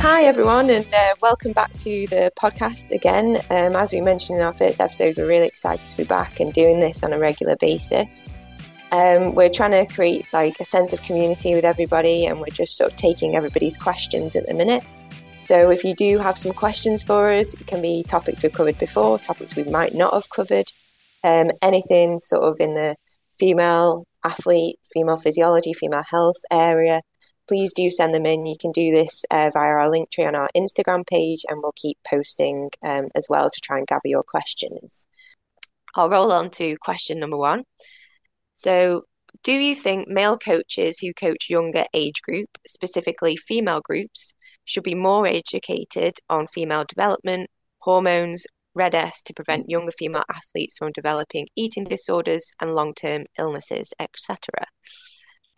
Hi, everyone, and uh, welcome back to the podcast again. Um, as we mentioned in our first episode, we're really excited to be back and doing this on a regular basis. Um, we're trying to create like a sense of community with everybody, and we're just sort of taking everybody's questions at the minute. So, if you do have some questions for us, it can be topics we've covered before, topics we might not have covered, um, anything sort of in the female athlete, female physiology, female health area please do send them in. You can do this uh, via our Linktree on our Instagram page, and we'll keep posting um, as well to try and gather your questions. I'll roll on to question number one. So, do you think male coaches who coach younger age group, specifically female groups, should be more educated on female development, hormones, RED-S to prevent younger female athletes from developing eating disorders and long term illnesses, etc.?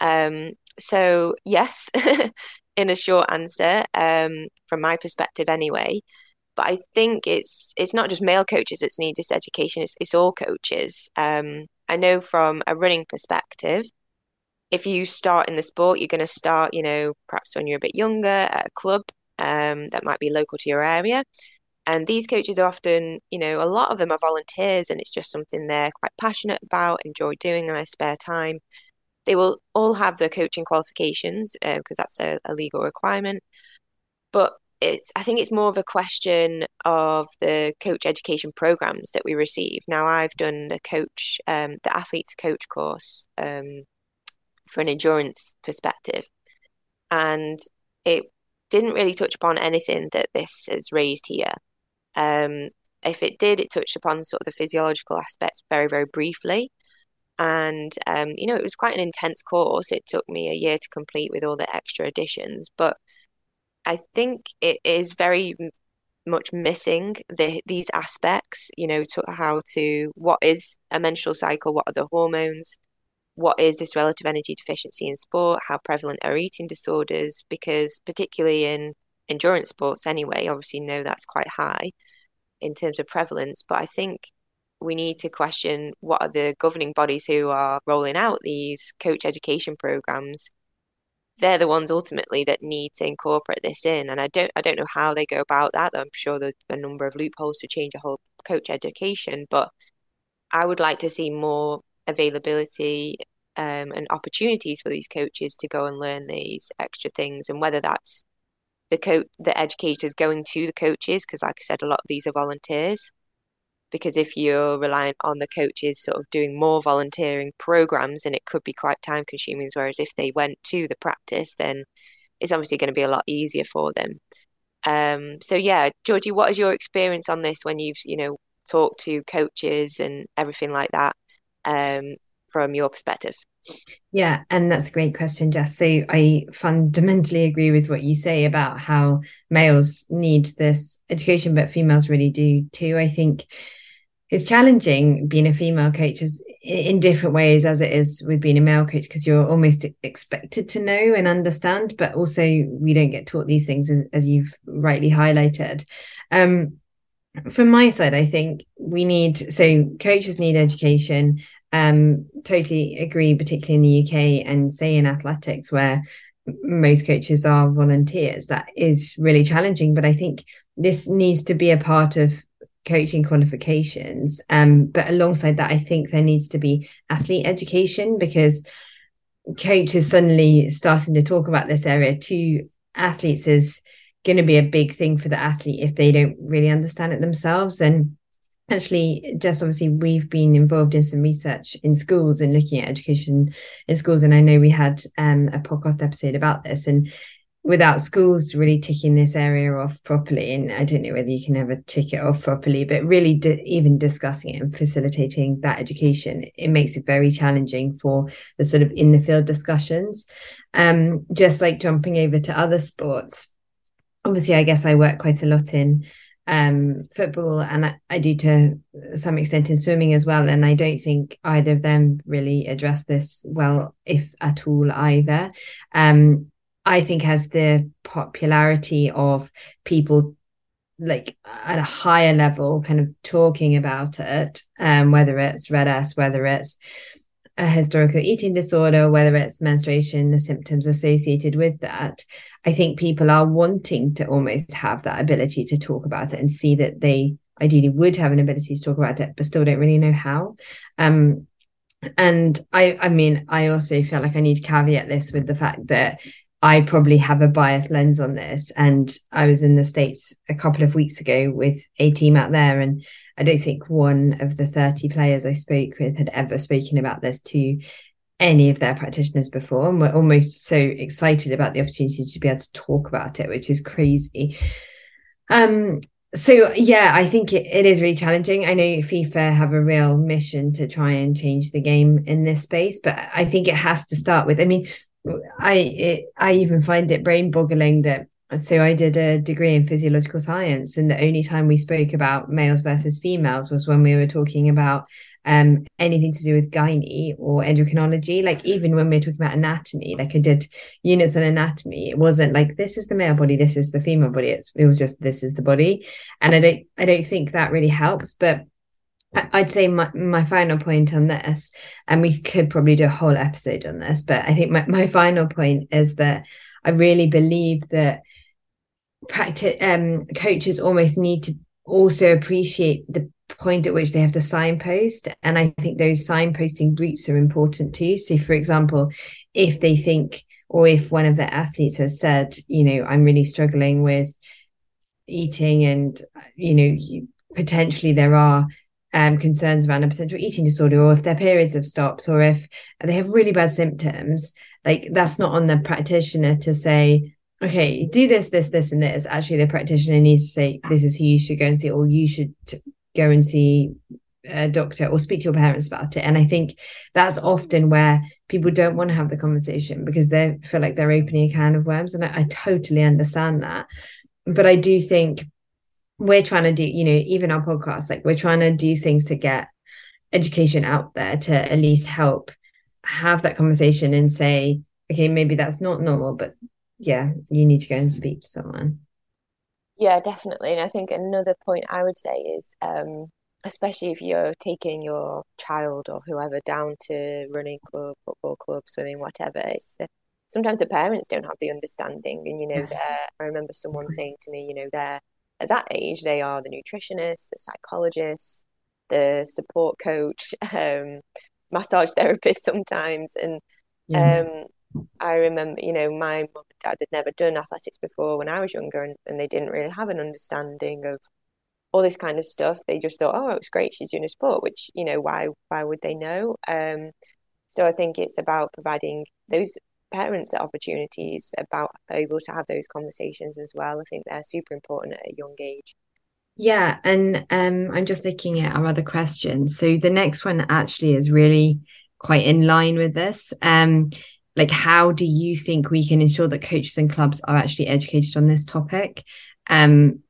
Um, so yes, in a short answer, um, from my perspective anyway. But I think it's it's not just male coaches that need this education; it's it's all coaches. Um, I know from a running perspective, if you start in the sport, you're going to start, you know, perhaps when you're a bit younger at a club um, that might be local to your area. And these coaches are often, you know, a lot of them are volunteers and it's just something they're quite passionate about, enjoy doing in their spare time. They will all have the coaching qualifications because uh, that's a, a legal requirement. But it's I think it's more of a question of the coach education programs that we receive. Now I've done the coach um, the athletes coach course um, for an endurance perspective, and it didn't really touch upon anything that this has raised here. Um, if it did, it touched upon sort of the physiological aspects very very briefly, and um, you know it was quite an intense course. It took me a year to complete with all the extra additions. But i think it is very much missing the, these aspects you know to how to what is a menstrual cycle? What are the hormones? What is this relative energy deficiency in sport? How prevalent are eating disorders? Because particularly in endurance sports anyway obviously know that's quite high in terms of prevalence. But i think we need to question what are the governing bodies who are rolling out these coach education programs. They're the ones ultimately that need to incorporate this in and i don't i don't know how they go about that i'm sure there's a number of loopholes to change a whole coach education but i would like to see more availability um, and opportunities for these coaches to go and learn these extra things and whether that's the coach the educators going to the coaches because like i said a lot of these are volunteers because if you're reliant on the coaches sort of doing more volunteering programs then it could be quite time consuming whereas if they went to the practice then it's obviously going to be a lot easier for them um, so yeah georgie what is your experience on this when you've you know talked to coaches and everything like that um, from your perspective yeah, and that's a great question, Jess. So I fundamentally agree with what you say about how males need this education, but females really do too. I think it's challenging being a female coach is in different ways as it is with being a male coach because you're almost expected to know and understand but also we don't get taught these things as you've rightly highlighted. Um, from my side i think we need so coaches need education. Um, totally agree particularly in the uk and say in athletics where most coaches are volunteers that is really challenging but i think this needs to be a part of coaching qualifications. Um, but alongside that, I think there needs to be athlete education because coaches suddenly starting to talk about this area to athletes is going to be a big thing for the athlete if they don't really understand it themselves. And actually, just obviously, we've been involved in some research in schools and looking at education in schools. And I know we had um, a podcast episode about this. And without schools really ticking this area off properly and i don't know whether you can ever tick it off properly but really di- even discussing it and facilitating that education it makes it very challenging for the sort of in the field discussions. Um just like jumping over to other sports obviously i guess i work quite a lot in um football and I, I do to some extent in swimming as well and i don't think either of them really address this well if at all either. Um I think has the popularity of people like at a higher level kind of talking about it um whether it's RED-S whether it's a historical eating disorder, whether it's menstruation, the symptoms associated with that, I think people are wanting to almost have that ability to talk about it and see that they ideally would have an ability to talk about it, but still don't really know how. Um, and I, I mean, I also feel like I need to caveat this with the fact that I probably have a biased lens on this. And I was in the States a couple of weeks ago with a team out there, and I don't think one of the 30 players I spoke with had ever spoken about this to any of their practitioners before. And we're almost so excited about the opportunity to be able to talk about it, which is crazy. Um, so yeah, I think it, it is really challenging. I know FIFA have a real mission to try and change the game in this space, but I think it has to start with. I mean, I it, I even find it brain boggling that so I did a degree in physiological science, and the only time we spoke about males versus females was when we were talking about um, anything to do with gynae or endocrinology. Like even when we were talking about anatomy, like I did units on anatomy, it wasn't like this is the male body, this is the female body. It's it was just this is the body, and I don't I don't think that really helps, but I'd say my, my final point on this, and we could probably do a whole episode on this, but I think my, my final point is that I really believe that practice um, coaches almost need to also appreciate the point at which they have to signpost. And I think those signposting routes are important too. So, for example, if they think, or if one of the athletes has said, you know, I'm really struggling with eating and, you know, potentially there are um, concerns around a potential eating disorder or if their periods have stopped or if they have really bad symptoms like that's not on the practitioner to say okay do this this this and this. Actually the practitioner needs to say this is who you should go and see or you should go and see a doctor or speak to your parents about it. And i think that's often where people don't want to have the conversation because they feel like they're opening a can of worms and I, I totally understand that. But i do think we're trying to do, you know, even our podcast, like we're trying to do things to get education out there to at least help have that conversation and say, okay, maybe that's not normal, but yeah, you need to go and speak to someone. Yeah, definitely. And I think another point I would say is, um, especially if you're taking your child or whoever down to running club, football club, swimming, whatever, it's uh, sometimes the parents don't have the understanding. And, you know, yes. I remember someone saying to me, you know, they're at that age, they are the nutritionist, the psychologist, the support coach, um, massage therapist sometimes. And yeah. um, I remember, you know, my mum and dad had never done athletics before when I was younger, and, and they didn't really have an understanding of all this kind of stuff. They just thought, oh, it's great, she's doing a sport, which, you know, why why would they know? Um, so I think it's about providing those parents opportunities about able to have those conversations as well. I think they're super important at a young age. Yeah, and um, I'm just looking at our other questions. So the next one actually is really quite in line with this. Um, like, how do you think we can ensure that coaches and clubs are actually educated on this topic? Um,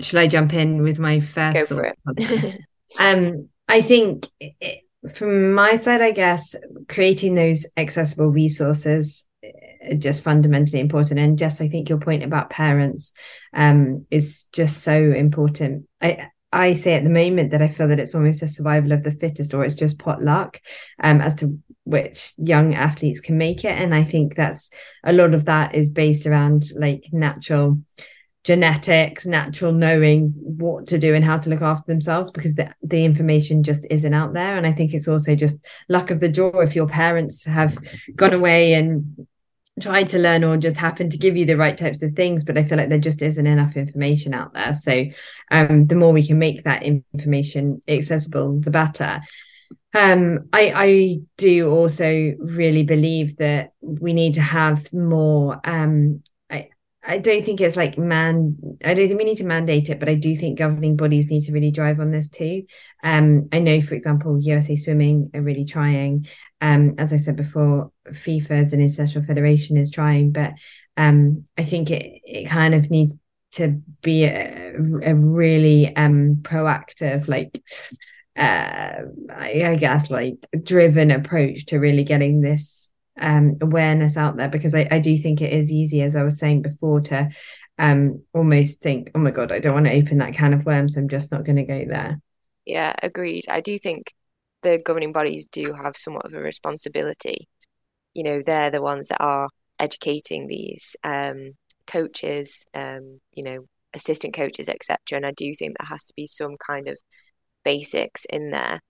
shall I jump in with my first? Go for it. um, I think it, from my side, I guess creating those accessible resources is just fundamentally important. And Jess, I think your point about parents um, is just so important. I I say at the moment that I feel that it's almost a survival of the fittest, or it's just pot luck um, as to which young athletes can make it. And I think that's a lot of that is based around like natural genetics, natural knowing what to do and how to look after themselves because the, the information just isn't out there. And I think it's also just luck of the draw if your parents have gone away and tried to learn or just happened to give you the right types of things but i feel like there just isn't enough information out there so um, the more we can make that information accessible the better um, I, I do also really believe that we need to have more um, I don't think it's like man. I don't think we need to mandate it, but I do think governing bodies need to really drive on this too. Um, I know, for example, USA Swimming are really trying. Um, as I said before, FIFA as an international federation is trying, but um, I think it it kind of needs to be a, a really um proactive, like uh, I, I guess, like driven approach to really getting this um, awareness out there because I, I do think it is easy, as I was saying before, to um, almost think, oh my God, I don't want to open that can of worms. I'm just not going to go there. Yeah, agreed. I do think the governing bodies do have somewhat of a responsibility. You know, they're the ones that are educating these um, coaches, um, you know, assistant coaches, etc. And I do think there has to be some kind of basics in there.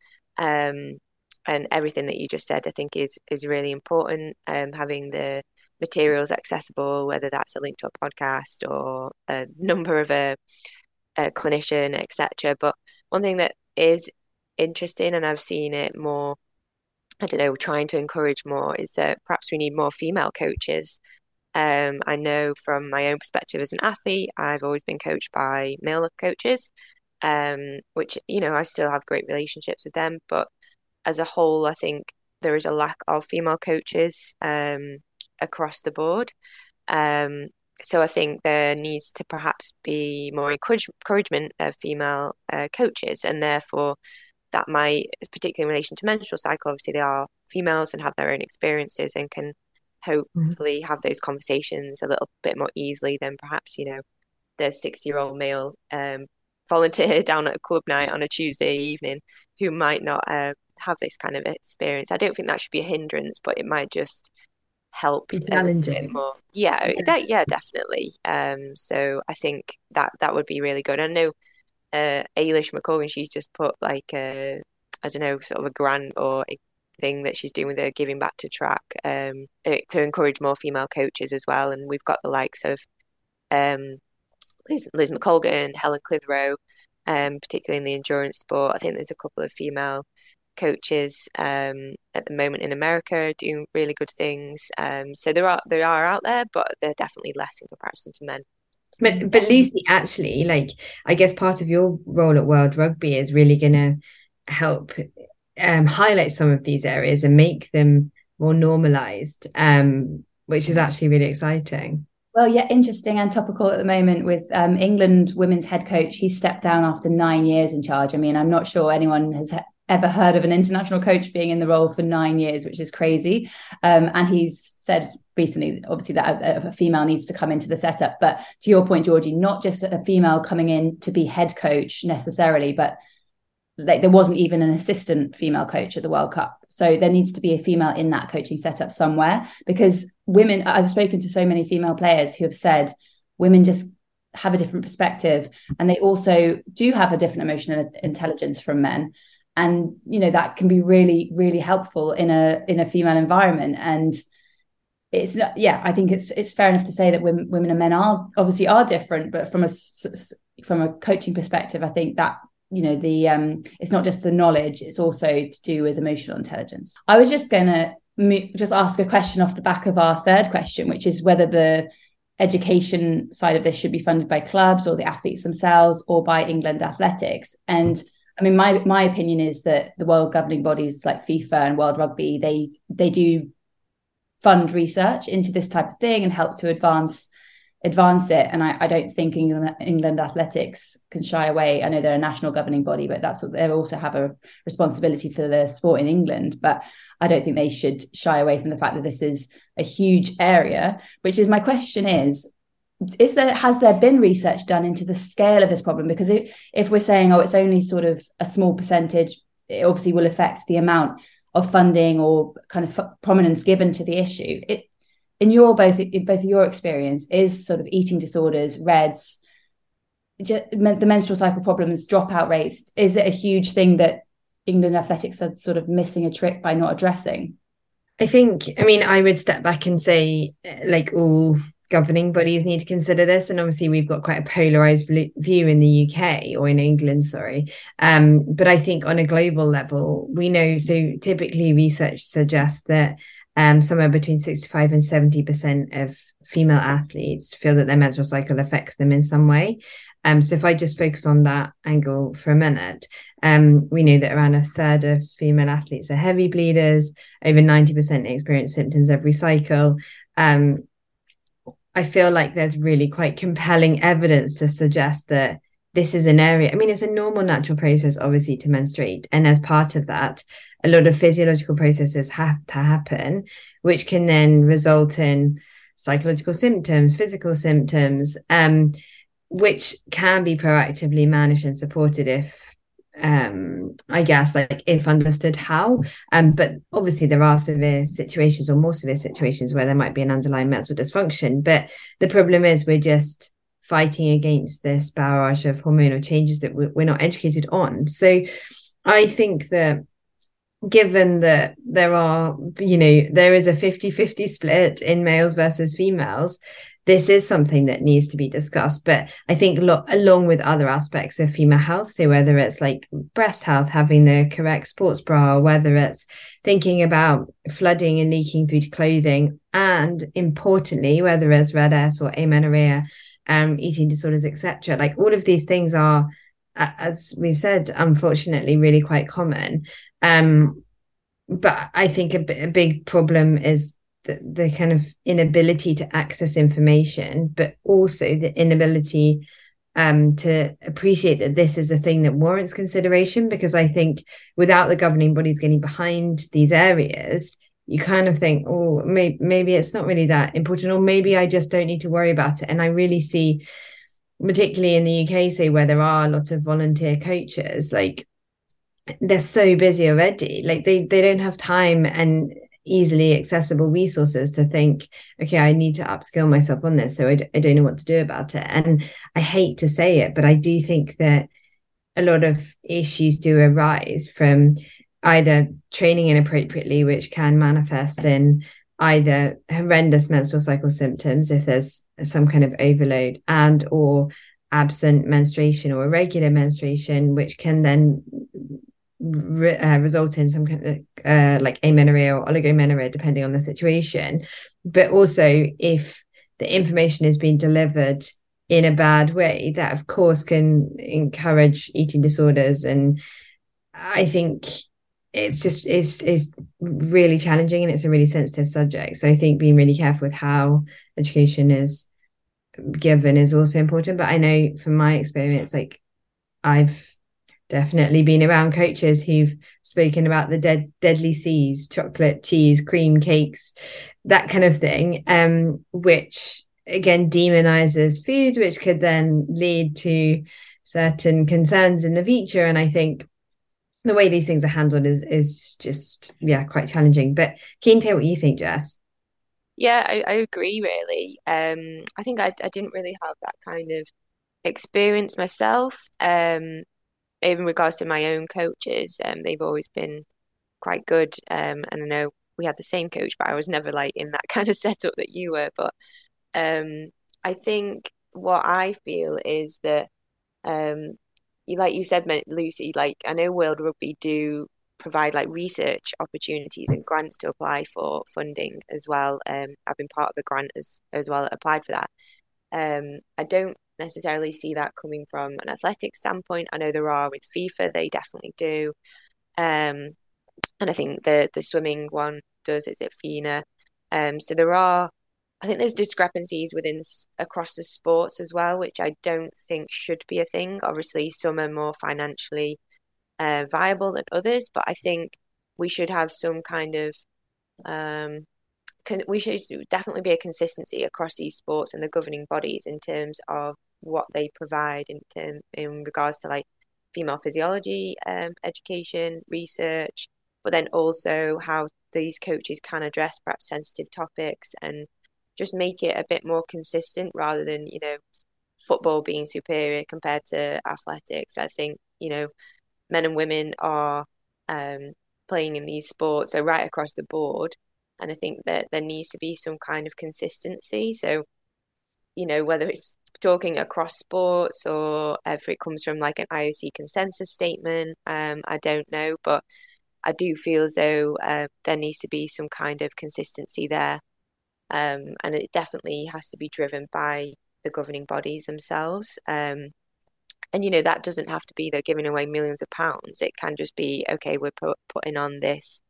And everything that you just said, I think, is is really important. Um, having the materials accessible, whether that's a link to a podcast or a number of a, a clinician, etc. But one thing that is interesting, and I've seen it more, I don't know, trying to encourage more, is that perhaps we need more female coaches. Um, I know from my own perspective as an athlete, I've always been coached by male coaches, um, which you know I still have great relationships with them, but as a whole, I think there is a lack of female coaches um, across the board. Um, so I think there needs to perhaps be more encourage- encouragement of female uh, coaches, and therefore that might, particularly in relation to menstrual cycle, obviously they are females and have their own experiences and can hopefully mm-hmm. have those conversations a little bit more easily than perhaps you know the six year old male um, volunteer down at a club night on a Tuesday evening who might not uh, have this kind of experience. I don't think that should be a hindrance, but it might just help be challenging more. Yeah, yeah, that yeah, definitely. Um, so I think that that would be really good. I know uh Eilish McColgan, she's just put like a I don't know, sort of a grant or a thing that she's doing with her giving back to track um eh, to encourage more female coaches as well. And we've got the likes of um Liz, Liz McColgan, Helen Clitheroe, um, particularly in the endurance sport. I think there's a couple of female coaches um, at the moment in America doing really good things. Um, so there are there are out there, but they're definitely less in comparison to men. But but Lucy, actually, like I guess part of your role at World Rugby is really going to help um, highlight some of these areas and make them more normalized, um, which is actually really exciting. Well, yeah, interesting and topical at the moment with um, England women's head coach. He stepped down after nine years in charge. I mean, I'm not sure anyone has ever heard of an international coach being in the role for nine years, which is crazy. Um, and he's said recently, obviously, that a, a, female needs to come into the setup. But to your point, Georgie, not just a female coming in to be head coach necessarily, but like there wasn't even an assistant female coach at the World Cup. So there needs to be a female in that coaching setup somewhere because women, I've spoken to so many female players who have said women just have a different perspective and they also do have a different emotional intelligence from men and you know that can be really really helpful in a in a female environment. And it's not yeah i think it's it's fair enough to say that women, women and men are obviously are different but from a from a coaching perspective i think that you know the um it's not just the knowledge it's also to do with emotional intelligence. I was just going to just ask a question off the back of our third question which is whether the education side of this should be funded by clubs or the athletes themselves or by england athletics. And I mean, my my opinion is that the world governing bodies like FIFA and World Rugby they they do fund research into this type of thing and help to advance advance it. And I, I don't think England, England athletics can shy away. I know they're a national governing body, but that's what they also have a responsibility for the sport in England. But I don't think they should shy away from the fact that this is a huge area. Which is my question is is there has there been research done into the scale of this problem? Because it, if we're saying oh it's only sort of a small percentage it obviously will affect the amount of funding or kind of f- prominence given to the issue. It in your both in both your experience is sort of eating disorders RED-S just, the menstrual cycle problems dropout rates is it a huge thing that england athletics are sort of missing a trick by not addressing? I think, I mean, I would step back and say, like all governing bodies need to consider this. And obviously, we've got quite a polarized view in the UK or in England, sorry. Um, but I think on a global level, we know so typically research suggests that um, somewhere between 65 and 70% of female athletes feel that their menstrual cycle affects them in some way. Um, so if I just focus on that angle for a minute, um, we know that around a third of female athletes are heavy bleeders, over 90% experience symptoms every cycle. Um, I feel like there's really quite compelling evidence to suggest that this is an area. I mean, it's a normal natural process, obviously, to menstruate. And as part of that, a lot of physiological processes have to happen, which can then result in psychological symptoms, physical symptoms, um, which can be proactively managed and supported if um i guess like if understood how. Um but obviously there are severe situations or more severe situations where there might be an underlying mental dysfunction. But the problem is we're just fighting against this barrage of hormonal changes that we're not educated on. So i think that given that there are you know there is a 50-50 split in males versus females this is something that needs to be discussed. But I think lo- along with other aspects of female health, so whether it's like breast health, having the correct sports bra, whether it's thinking about flooding and leaking through to clothing, and importantly, whether it's RED-S or amenorrhea, um, eating disorders, etc. Like all of these things are, as we've said, unfortunately, really quite common. Um, but I think a, b- a big problem is the, the kind of inability to access information, but also the inability um, to appreciate that this is a thing that warrants consideration. Because I think without the governing bodies getting behind these areas, you kind of think, oh, maybe, maybe it's not really that important, or maybe I just don't need to worry about it. And I really see, particularly in the UK, say where there are a lot of volunteer coaches, like they're so busy already like they they don't have time and easily accessible resources to think okay i need to upskill myself on this so I d- I don't know what to do about it. And i hate to say it but i do think that a lot of issues do arise from either training inappropriately which can manifest in either horrendous menstrual cycle symptoms if there's some kind of overload and or absent menstruation or irregular menstruation which can then re- uh, result in some kind of uh, like amenorrhea or oligomenorrhea, depending on the situation. But also, if the information is being delivered in a bad way, that of course can encourage eating disorders. And I think it's just it's it's really challenging and it's a really sensitive subject. So I think being really careful with how education is given is also important. But I know from my experience, like I've definitely been around coaches who've spoken about the dead deadly Cs chocolate cheese cream cakes that kind of thing um which again demonizes food which could then lead to certain concerns in the future. And i think the way these things are handled is is just yeah quite challenging. But keen to hear what you think jess. Yeah i, I agree really. Um i think I, I didn't really have that kind of experience myself. Um in regards to my own coaches, um, they've always been quite good. Um, and I know we had the same coach, but I was never like in that kind of setup that you were. But um, I think what I feel is that, um, you like you said, Lucy. Like I know World Rugby do provide like research opportunities and grants to apply for funding as well. Um, I've been part of a grant as as well that applied for that. Um, I don't necessarily see that coming from an athletic standpoint. I know there are with FIFA, they definitely do. Um, and I think the the swimming one does. Is it FINA? Um, so there are, I think there's discrepancies within across the sports as well, which I don't think should be a thing. Obviously, some are more financially uh, viable than others, but I think we should have some kind of um, we should definitely be a consistency across these sports and the governing bodies in terms of what they provide in term, in regards to like female physiology um, education research but then also how these coaches can address perhaps sensitive topics and just make it a bit more consistent rather than you know football being superior compared to athletics i think you know men and women are um, playing in these sports so right across the board and I think that there needs to be some kind of consistency. So, you know, whether it's talking across sports or if it comes from like an IOC consensus statement, um, I don't know, but I do feel as though uh, there needs to be some kind of consistency there, um, and it definitely has to be driven by the governing bodies themselves. Um, and you know that doesn't have to be they're giving away millions of pounds. It can just be okay. We're put, putting on this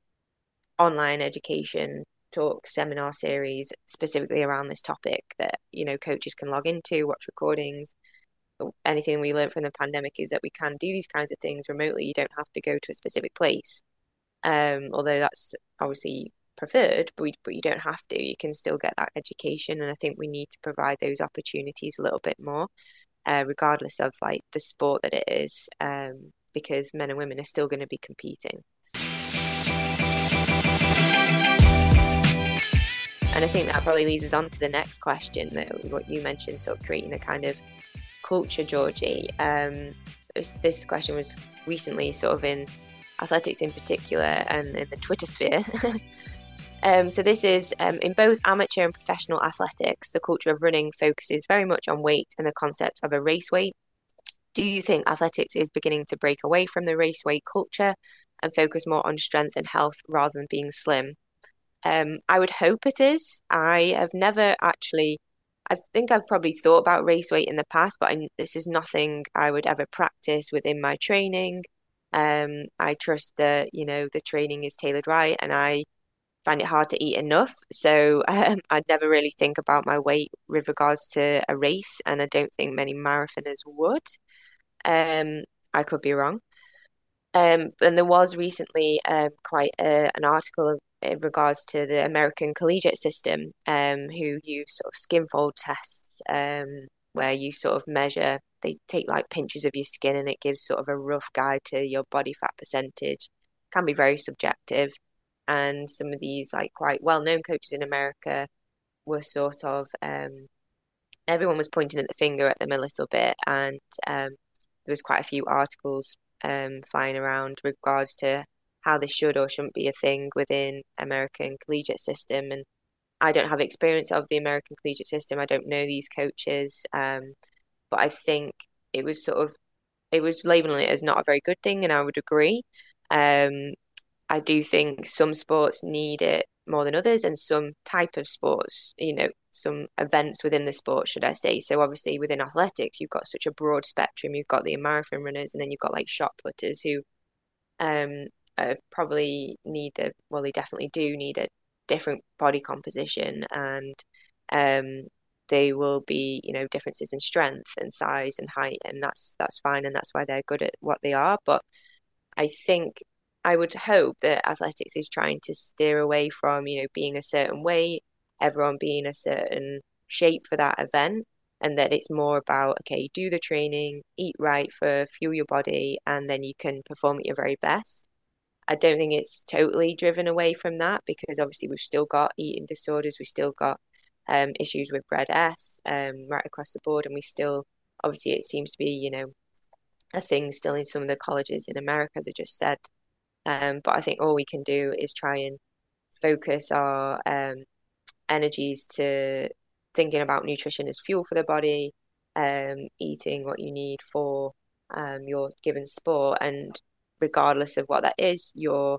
online education talk seminar series specifically around this topic that you know coaches can log into watch recordings. Anything we learned from the pandemic is that we can do these kinds of things remotely. You don't have to go to a specific place. Um, although that's obviously preferred but, we, but you don't have to. You can still get that education and i think we need to provide those opportunities a little bit more uh, regardless of like the sport that it is um, because men and women are still going to be competing. And I think that probably leads us on to the next question that what you mentioned, sort of creating a kind of culture, Georgie. Um, this question was recently sort of in athletics in particular and in the Twitter sphere. um, so this is um, in both amateur and professional athletics, the culture of running focuses very much on weight and the concept of a race weight. Do you think athletics is beginning to break away from the race weight culture and focus more on strength and health rather than being slim? Um, I would hope it is. I have never actually. I think I've probably thought about race weight in the past, but I, this is nothing I would ever practice within my training. Um, I trust that you know the training is tailored right, and I find it hard to eat enough. So um, I'd never really think about my weight with regards to a race, and I don't think many marathoners would. Um, I could be wrong. Um, and there was recently um, quite a, an article in regards to the American collegiate system, um, who use sort of skin fold tests, um, where you sort of measure, they take like pinches of your skin and it gives sort of a rough guide to your body fat percentage. Can be very subjective. And some of these like quite well known coaches in America were sort of um, everyone was pointing at the finger at them a little bit, and um, there was quite a few articles um, flying around regards to how this should or shouldn't be a thing within American collegiate system. And I don't have experience of the American collegiate system. I don't know these coaches, um, but I think it was sort of it was labeling it as not a very good thing, and I would agree. Um, I do think some sports need it more than others, and some type of sports, you know, some events within the sport, should I say. So obviously within athletics, you've got such a broad spectrum. You've got the marathon runners, and then you've got like shot putters who um, probably need a well, they definitely do need a different body composition, and um, they will be you know differences in strength and size and height, and that's that's fine, and that's why they're good at what they are. But I think I would hope that athletics is trying to steer away from you know being a certain weight, everyone being a certain shape for that event, and that it's more about okay, do the training, eat right for fuel your body, and then you can perform at your very best. I don't think it's totally driven away from that because obviously we've still got eating disorders, we've still got um, issues with RED-S um, right across the board, and we still obviously it seems to be you know a thing still in some of the colleges in America, as I just said. Um, but I think all we can do is try and focus our um, energies to thinking about nutrition as fuel for the body, um, eating what you need for um, your given sport, and regardless of what that is, your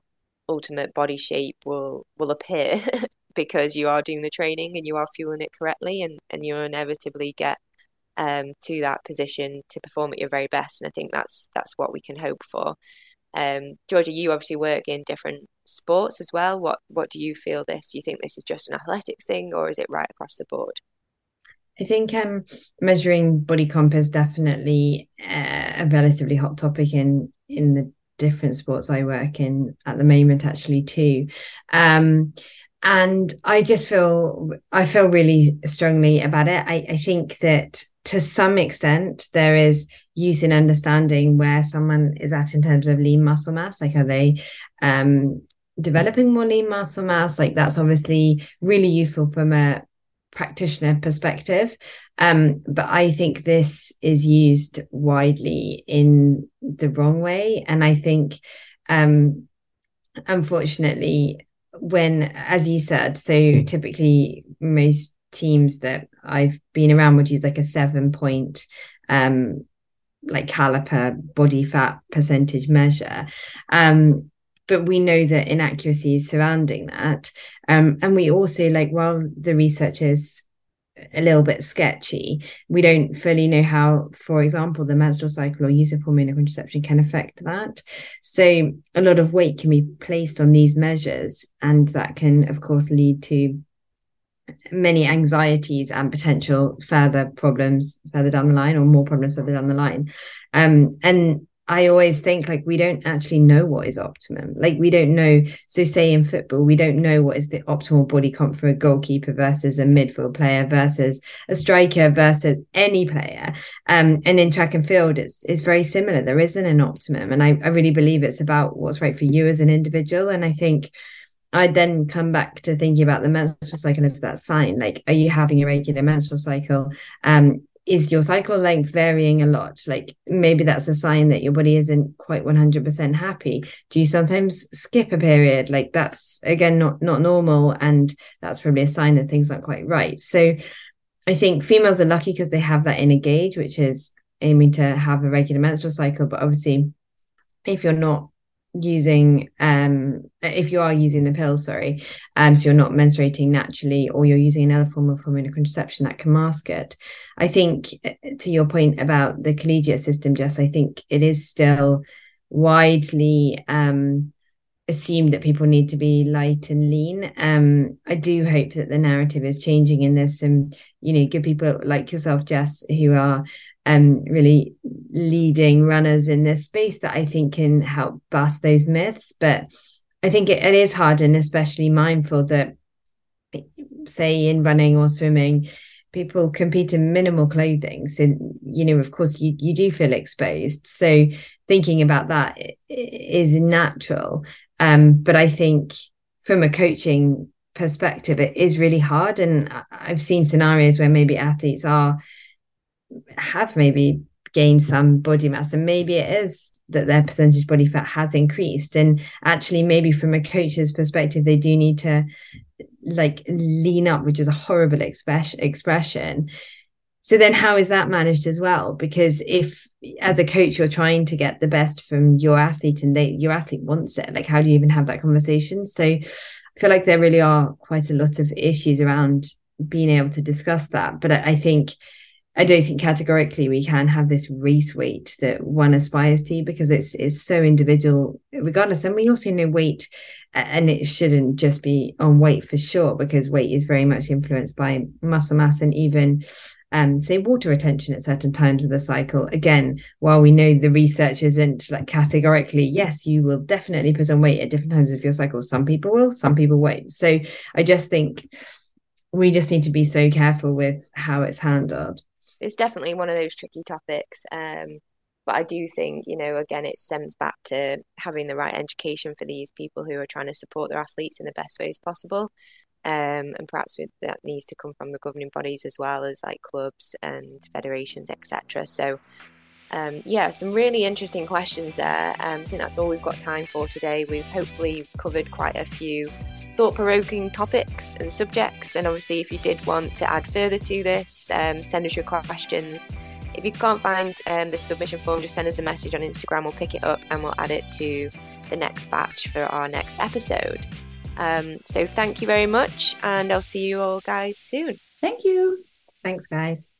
ultimate body shape will will appear because you are doing the training and you are fueling it correctly, and and you'll inevitably get um, to that position to perform at your very best. And I think that's that's what we can hope for. Um, Georgia, you obviously work in different sports as well. What what do you feel this? Do you think this is just an athletics thing, or is it right across the board? I think um, measuring body comp is definitely uh, a relatively hot topic in in the different sports I work in at the moment, actually too. Um, and I just feel I feel really strongly about it. I, I think that to some extent there is use in understanding where someone is at in terms of lean muscle mass. Like, are they um, developing more lean muscle mass? Like, that's obviously really useful from a practitioner perspective. Um, but I think this is used widely in the wrong way. And I think, um, unfortunately, when, as you said, so typically most teams that I've been around would use like a seven point um like caliper body fat percentage measure um but we know that inaccuracies surrounding that. Um, and we also like while the research is a little bit sketchy we don't fully know how for example the menstrual cycle or use of hormonal contraception can affect that. So a lot of weight can be placed on these measures and that can of course lead to many anxieties and potential further problems further down the line or more problems further down the line. Um, and I always think like we don't actually know what is optimum. Like we don't know. So say in football, we don't know what is the optimal body comp for a goalkeeper versus a midfield player versus a striker versus any player. Um, and in track and field, it's it's very similar. There isn't an optimum, and I, I really believe it's about what's right for you as an individual. And I think I'd then come back to thinking about the menstrual cycle as that sign. Like, are you having a regular menstrual cycle? Um, is your cycle length varying a lot? Like maybe that's a sign that your body isn't quite 100% happy. Do you sometimes skip a period? Like that's again not not normal and that's probably a sign that things aren't quite right. So I think females are lucky because they have that inner gauge which is aiming to have a regular menstrual cycle, but obviously if you're not using um if you are using the pill sorry um so you're not menstruating naturally or you're using another form of hormonal contraception that can mask it. I think uh, to your point about the collegiate system jess i think it is still widely um assumed that people need to be light and lean. Um i do hope that the narrative is changing in this and you know good people like yourself jess who are um, really leading runners in this space that I think can help bust those myths. But I think it, it is hard and especially mindful that, say, in running or swimming, people compete in minimal clothing. So, you know, of course, you, you do feel exposed. So, thinking about that is natural. Um, but I think from a coaching perspective, it is really hard. And I've seen scenarios where maybe athletes are have maybe gained some body mass and maybe it is that their percentage body fat has increased. And actually maybe from a coach's perspective they do need to like lean up which is a horrible expression. So then how is that managed as well? Because if as a coach you're trying to get the best from your athlete and they your athlete wants it like how do you even have that conversation? So i feel like there really are quite a lot of issues around being able to discuss that. But i, I think I don't think categorically we can have this race weight that one aspires to because it's it's so individual regardless. And we also know weight, and it shouldn't just be on weight for sure because weight is very much influenced by muscle mass and even um, say water retention at certain times of the cycle. Again, while we know the research isn't like categorically, yes, you will definitely put on weight at different times of your cycle. Some people will, some people won't. So I just think we just need to be so careful with how it's handled it's definitely one of those tricky topics. Um, but I do think, you know, again, it stems back to having the right education for these people who are trying to support their athletes in the best ways possible. Um, and perhaps that needs to come from the governing bodies as well as like clubs and federations, etc. So um, yeah, some really interesting questions there. Um, I think that's all we've got time for today. We've hopefully covered quite a few thought provoking topics and subjects. And obviously, if you did want to add further to this, um, send us your questions. If you can't find um, the submission form, just send us a message on Instagram. We'll pick it up and we'll add it to the next batch for our next episode. Um, so, thank you very much, and I'll see you all guys soon. Thank you. Thanks, guys.